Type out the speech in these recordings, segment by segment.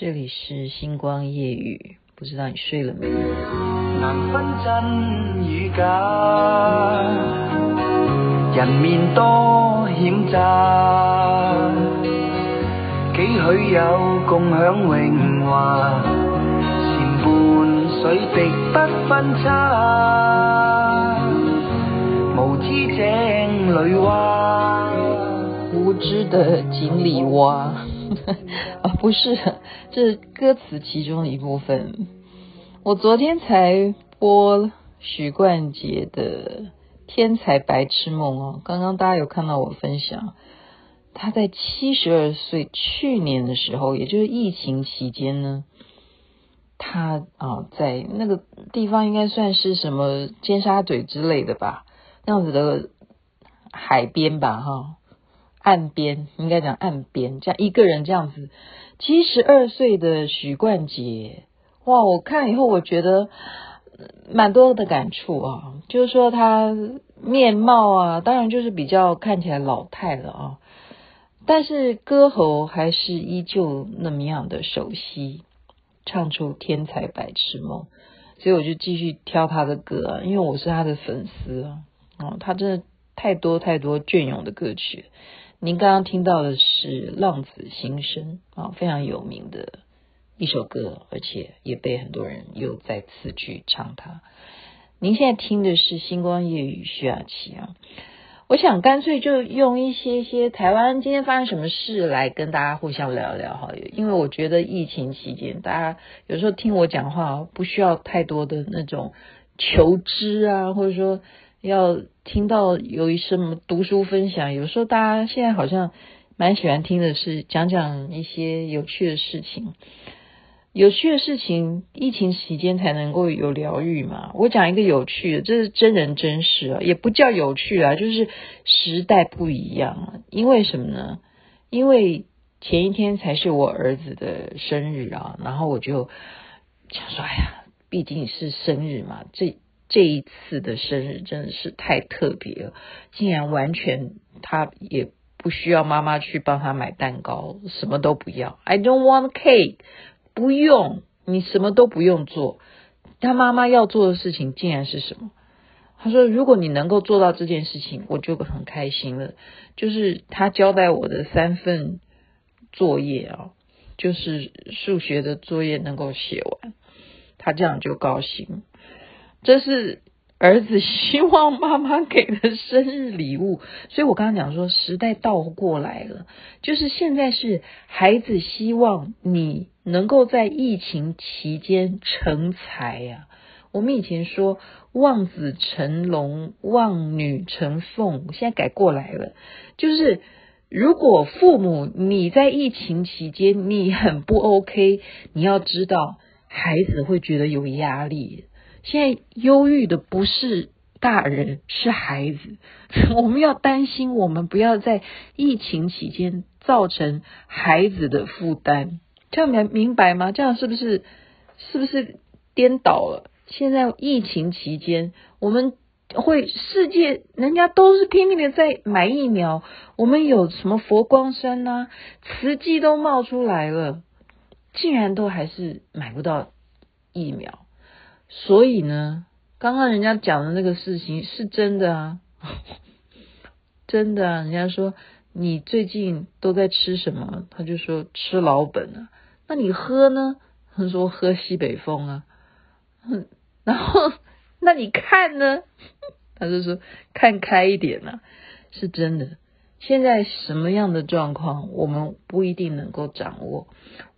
这里是星光夜雨，不知道你睡了没？难分真与假，人面多险诈，几许有共享荣华，前半水滴不分差，无知井里蛙，无知的井里蛙。啊，不是，这歌词其中的一部分。我昨天才播许冠杰的《天才白痴梦》哦，刚刚大家有看到我分享，他在七十二岁去年的时候，也就是疫情期间呢，他啊在那个地方应该算是什么尖沙咀之类的吧，那样子的海边吧，哈。岸边应该讲岸边，这样一个人这样子，七十二岁的许冠杰，哇！我看以后我觉得蛮多的感触啊，就是说他面貌啊，当然就是比较看起来老态了啊，但是歌喉还是依旧那么样的熟悉，唱出天才白痴梦，所以我就继续挑他的歌啊，因为我是他的粉丝啊，哦，他真的太多太多隽永的歌曲。您刚刚听到的是《浪子心声》啊，非常有名的一首歌，而且也被很多人又再次去唱它。您现在听的是《星光夜雨》徐雅琪啊，我想干脆就用一些些台湾今天发生什么事来跟大家互相聊聊哈，因为我觉得疫情期间大家有时候听我讲话不需要太多的那种求知啊，或者说。要听到有一什么读书分享，有时候大家现在好像蛮喜欢听的是讲讲一些有趣的事情，有趣的事情，疫情期间才能够有疗愈嘛。我讲一个有趣的，这是真人真事啊，也不叫有趣啊，就是时代不一样啊。因为什么呢？因为前一天才是我儿子的生日啊，然后我就想说，哎呀，毕竟是生日嘛，这。这一次的生日真的是太特别了，竟然完全他也不需要妈妈去帮他买蛋糕，什么都不要。I don't want cake，不用，你什么都不用做。他妈妈要做的事情竟然是什么？他说：“如果你能够做到这件事情，我就很开心了。”就是他交代我的三份作业啊，就是数学的作业能够写完，他这样就高兴。这是儿子希望妈妈给的生日礼物，所以我刚刚讲说时代倒过来了，就是现在是孩子希望你能够在疫情期间成才呀。我们以前说望子成龙、望女成凤，现在改过来了，就是如果父母你在疫情期间你很不 OK，你要知道孩子会觉得有压力。现在忧郁的不是大人，是孩子。我们要担心，我们不要在疫情期间造成孩子的负担。这样明明白吗？这样是不是是不是颠倒了？现在疫情期间，我们会世界人家都是拼命的在买疫苗，我们有什么佛光山呐、啊、慈济都冒出来了，竟然都还是买不到疫苗。所以呢，刚刚人家讲的那个事情是真的啊，真的啊。人家说你最近都在吃什么？他就说吃老本啊。那你喝呢？他说喝西北风啊。然后那你看呢？他就说看开一点啊。是真的。现在什么样的状况，我们不一定能够掌握。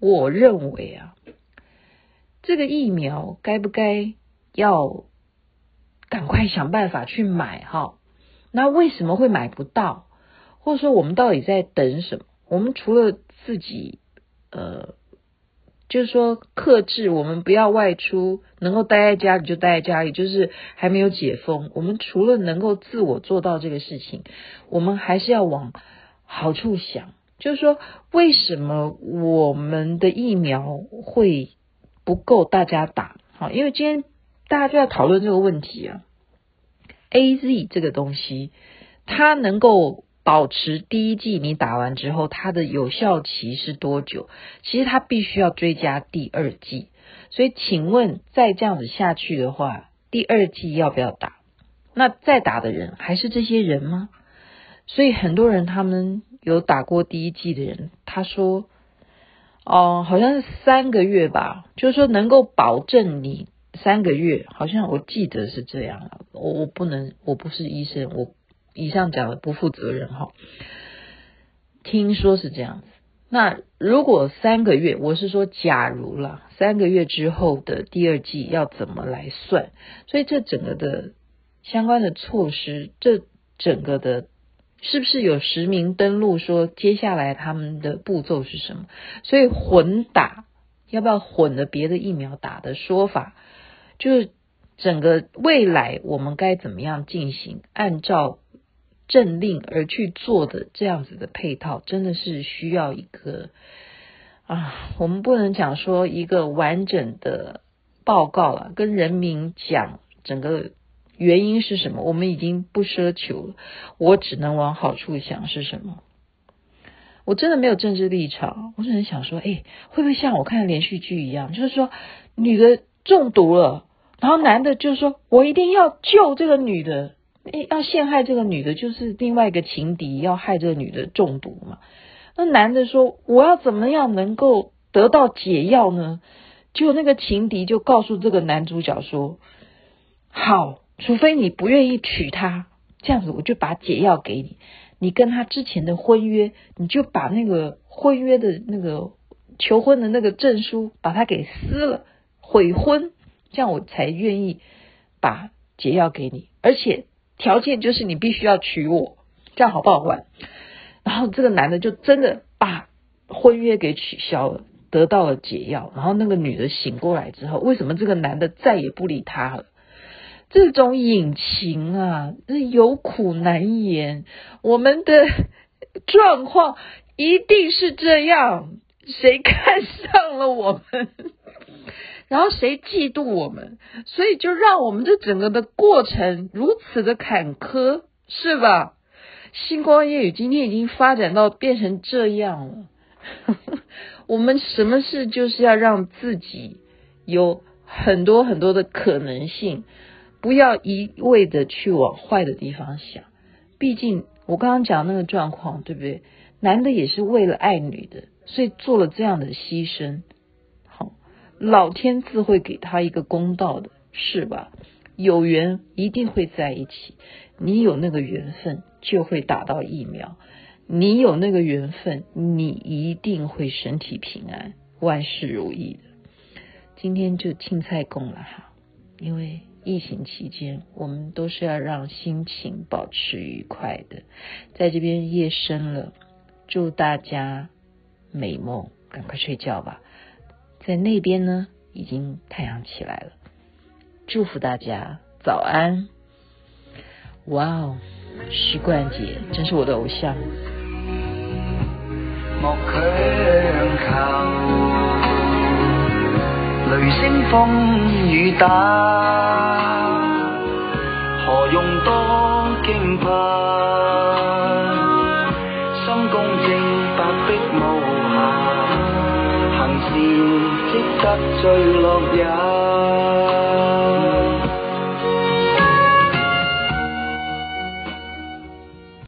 我认为啊。这个疫苗该不该要赶快想办法去买哈？那为什么会买不到？或者说我们到底在等什么？我们除了自己呃，就是说克制，我们不要外出，能够待在家里就待在家里，就是还没有解封。我们除了能够自我做到这个事情，我们还是要往好处想，就是说为什么我们的疫苗会不够大家打，好，因为今天大家就在讨论这个问题啊。AZ 这个东西，它能够保持第一季你打完之后，它的有效期是多久？其实它必须要追加第二季。所以，请问再这样子下去的话，第二季要不要打？那再打的人还是这些人吗？所以很多人他们有打过第一季的人，他说：“哦，好像是三个月吧，就是说能够保证你三个月，好像我记得是这样。我我不能，我不是医生，我。”以上讲的不负责任哈，听说是这样子。那如果三个月，我是说假如了，三个月之后的第二季要怎么来算？所以这整个的相关的措施，这整个的是不是有实名登录说接下来他们的步骤是什么？所以混打要不要混的别的疫苗打的说法，就是整个未来我们该怎么样进行？按照。政令而去做的这样子的配套，真的是需要一个啊，我们不能讲说一个完整的报告了，跟人民讲整个原因是什么，我们已经不奢求了，我只能往好处想是什么。我真的没有政治立场，我只能想说，哎，会不会像我看的连续剧一样，就是说女的中毒了，然后男的就说我一定要救这个女的。诶，要陷害这个女的，就是另外一个情敌要害这个女的中毒嘛？那男的说：“我要怎么样能够得到解药呢？”就那个情敌就告诉这个男主角说：“好，除非你不愿意娶她，这样子我就把解药给你。你跟他之前的婚约，你就把那个婚约的那个求婚的那个证书把它给撕了，悔婚，这样我才愿意把解药给你，而且。”条件就是你必须要娶我，这样好不好玩？然后这个男的就真的把婚约给取消了，得到了解药。然后那个女的醒过来之后，为什么这个男的再也不理她了？这种隐情啊，有苦难言。我们的状况一定是这样，谁看上了我们？然后谁嫉妒我们，所以就让我们这整个的过程如此的坎坷，是吧？星光夜语今天已经发展到变成这样了。我们什么事就是要让自己有很多很多的可能性，不要一味的去往坏的地方想。毕竟我刚刚讲那个状况，对不对？男的也是为了爱女的，所以做了这样的牺牲。好老天自会给他一个公道的，是吧？有缘一定会在一起，你有那个缘分就会打到疫苗，你有那个缘分，你一定会身体平安，万事如意的。今天就青菜供了哈，因为疫情期间，我们都是要让心情保持愉快的。在这边夜深了，祝大家美梦，赶快睡觉吧。在那边呢，已经太阳起来了。祝福大家早安！哇哦，许冠杰真是我的偶像。雷声风雨打，何用多惊怕？心公正，白璧无瑕，行善。积德最乐也。